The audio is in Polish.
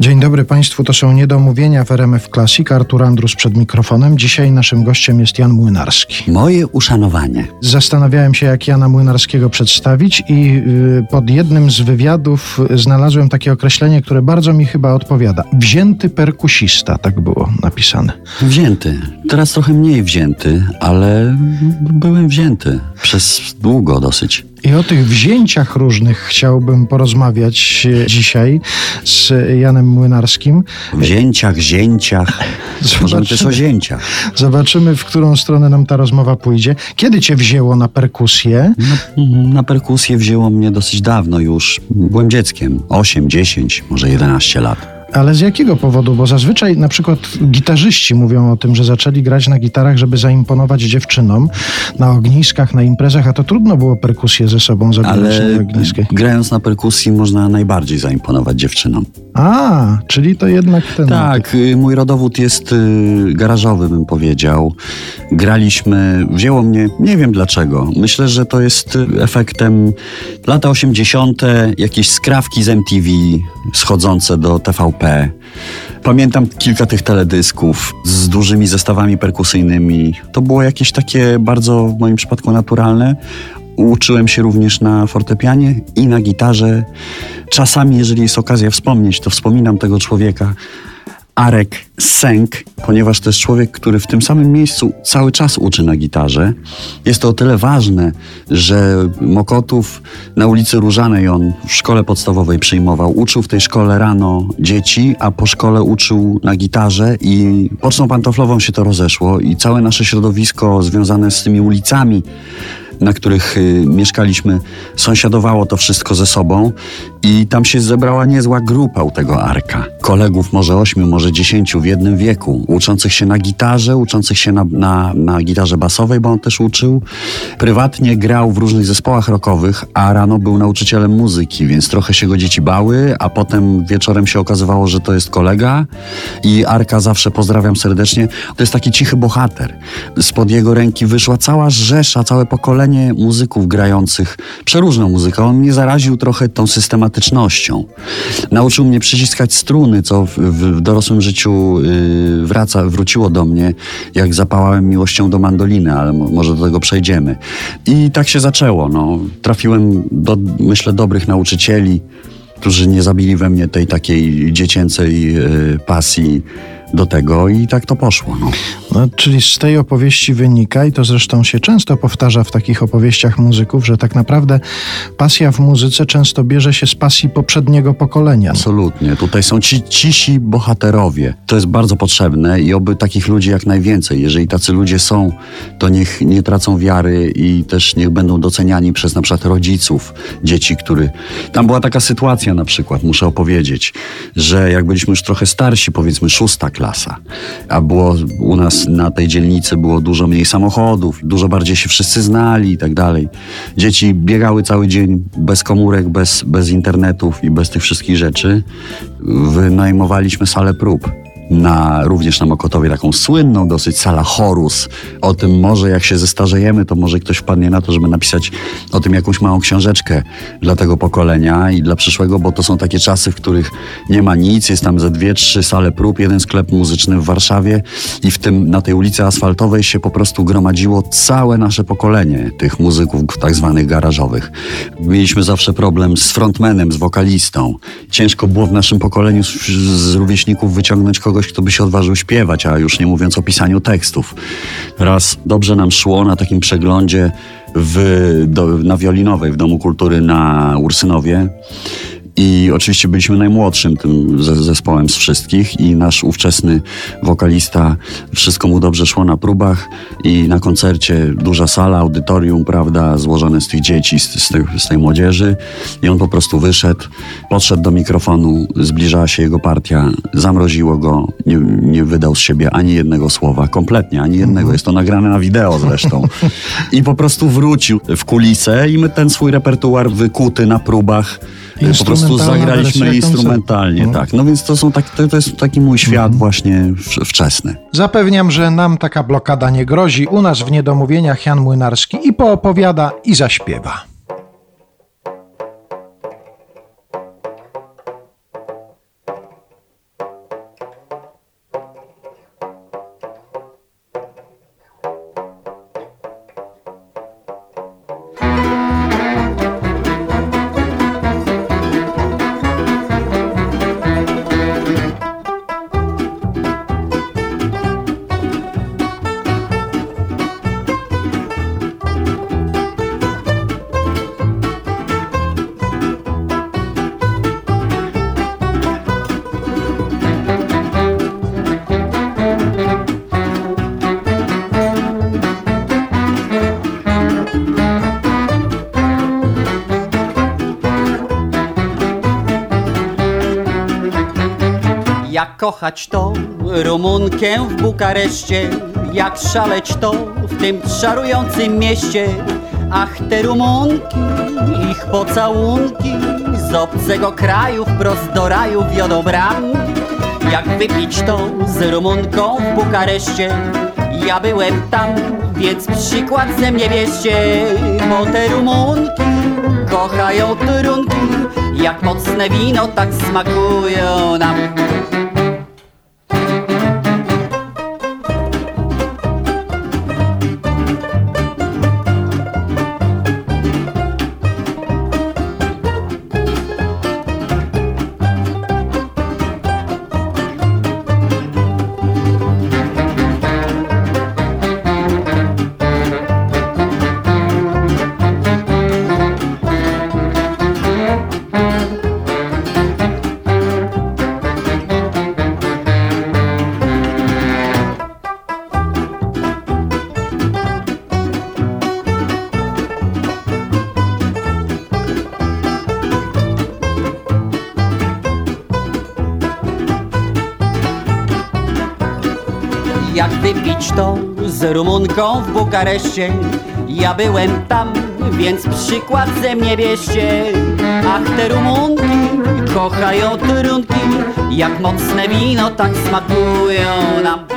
Dzień dobry Państwu, to są Niedomówienia w RMF Classic. Artur Andrus przed mikrofonem. Dzisiaj naszym gościem jest Jan Młynarski. Moje uszanowanie. Zastanawiałem się, jak Jana Młynarskiego przedstawić i y, pod jednym z wywiadów znalazłem takie określenie, które bardzo mi chyba odpowiada. Wzięty perkusista, tak było napisane. Wzięty. Teraz trochę mniej wzięty, ale byłem wzięty przez długo dosyć. I o tych wzięciach różnych chciałbym porozmawiać e, dzisiaj z Janem Młynarskim. Wzięciach, zięciach. Możemy też o zięciach. Zobaczymy, w którą stronę nam ta rozmowa pójdzie. Kiedy cię wzięło na perkusję? Na, na perkusję wzięło mnie dosyć dawno już. Byłem dzieckiem. 8, 10, może 11 lat. Ale z jakiego powodu? Bo zazwyczaj na przykład gitarzyści mówią o tym, że zaczęli grać na gitarach, żeby zaimponować dziewczynom na ogniskach, na imprezach, a to trudno było perkusję ze sobą zabierać Ale na ogniskie. grając na perkusji można najbardziej zaimponować dziewczynom. A, czyli to jednak ten... Tak, y, mój rodowód jest y, garażowy, bym powiedział. Graliśmy, wzięło mnie, nie wiem dlaczego. Myślę, że to jest efektem lata 80., jakieś skrawki z MTV schodzące do TVP. Pamiętam kilka tych teledysków z dużymi zestawami perkusyjnymi. To było jakieś takie bardzo w moim przypadku naturalne. Uczyłem się również na fortepianie i na gitarze. Czasami, jeżeli jest okazja wspomnieć, to wspominam tego człowieka. Arek Sęk, ponieważ to jest człowiek, który w tym samym miejscu cały czas uczy na gitarze. Jest to o tyle ważne, że Mokotów na ulicy Różanej on w szkole podstawowej przyjmował. Uczył w tej szkole rano dzieci, a po szkole uczył na gitarze i pocztą pantoflową się to rozeszło i całe nasze środowisko związane z tymi ulicami na których y, mieszkaliśmy, sąsiadowało to wszystko ze sobą i tam się zebrała niezła grupa u tego Arka. Kolegów może ośmiu, może dziesięciu w jednym wieku, uczących się na gitarze, uczących się na, na, na gitarze basowej, bo on też uczył. Prywatnie grał w różnych zespołach rockowych, a rano był nauczycielem muzyki, więc trochę się go dzieci bały, a potem wieczorem się okazywało, że to jest kolega i Arka zawsze pozdrawiam serdecznie. To jest taki cichy bohater. Spod jego ręki wyszła cała rzesza, całe pokolenie muzyków grających przeróżną muzykę. On mnie zaraził trochę tą systematycznością. Nauczył mnie przyciskać struny, co w, w dorosłym życiu yy, wraca, wróciło do mnie, jak zapałałem miłością do mandoliny, ale mo, może do tego przejdziemy. I tak się zaczęło. No. Trafiłem do, myślę, dobrych nauczycieli, którzy nie zabili we mnie tej takiej dziecięcej yy, pasji do tego i tak to poszło. No. No, czyli z tej opowieści wynika, i to zresztą się często powtarza w takich opowieściach muzyków, że tak naprawdę pasja w muzyce często bierze się z pasji poprzedniego pokolenia. Absolutnie. Tutaj są ci cisi bohaterowie. To jest bardzo potrzebne i oby takich ludzi jak najwięcej. Jeżeli tacy ludzie są, to niech nie tracą wiary i też niech będą doceniani przez na przykład rodziców dzieci, który... Tam była taka sytuacja na przykład, muszę opowiedzieć, że jak byliśmy już trochę starsi, powiedzmy szósta klasa, a było u nas na tej dzielnicy było dużo mniej samochodów, dużo bardziej się wszyscy znali i tak dalej. Dzieci biegały cały dzień bez komórek, bez, bez internetów i bez tych wszystkich rzeczy. Wynajmowaliśmy salę prób na, również na Mokotowie taką słynną dosyć sala Horus. O tym może jak się zestarzejemy, to może ktoś wpadnie na to, żeby napisać o tym jakąś małą książeczkę dla tego pokolenia i dla przyszłego, bo to są takie czasy, w których nie ma nic, jest tam ze dwie, trzy sale prób, jeden sklep muzyczny w Warszawie i w tym, na tej ulicy asfaltowej się po prostu gromadziło całe nasze pokolenie tych muzyków tak zwanych garażowych. Mieliśmy zawsze problem z frontmanem, z wokalistą. Ciężko było w naszym pokoleniu z, z rówieśników wyciągnąć kogoś, kogoś, kto by się odważył śpiewać, a już nie mówiąc o pisaniu tekstów. Raz dobrze nam szło na takim przeglądzie w, do, na Wiolinowej w Domu Kultury na Ursynowie. I oczywiście byliśmy najmłodszym tym zespołem z wszystkich i nasz ówczesny wokalista, wszystko mu dobrze szło na próbach i na koncercie duża sala, audytorium, prawda, złożone z tych dzieci, z, z, tej, z tej młodzieży. I on po prostu wyszedł, podszedł do mikrofonu, zbliżała się jego partia, zamroziło go, nie, nie wydał z siebie ani jednego słowa, kompletnie, ani jednego, jest to nagrane na wideo zresztą. I po prostu wrócił w kulisę i my ten swój repertuar wykuty na próbach po prostu zagraliśmy instrumentalnie, tak. No więc to, są tak, to, to jest taki mój świat mhm. właśnie wczesny. Zapewniam, że nam taka blokada nie grozi. U nas w Niedomówieniach Jan Młynarski i poopowiada, i zaśpiewa. Jak kochać to? Rumunkę w Bukareszcie, jak szaleć to? W tym czarującym mieście. Ach, te Rumunki, ich pocałunki. Z obcego kraju wprost do raju wiodą bram. Jak wypić to z Rumunką w Bukareszcie, ja byłem tam, więc przykład ze mnie bierzcie, bo te Rumunki kochają trunki, jak mocne wino tak smakują nam. Wypić to z Rumunką w Bukareszcie Ja byłem tam, więc przykład ze mnie bierzcie. Ach, te Rumunki kochają trunki Jak mocne wino tak smakują nam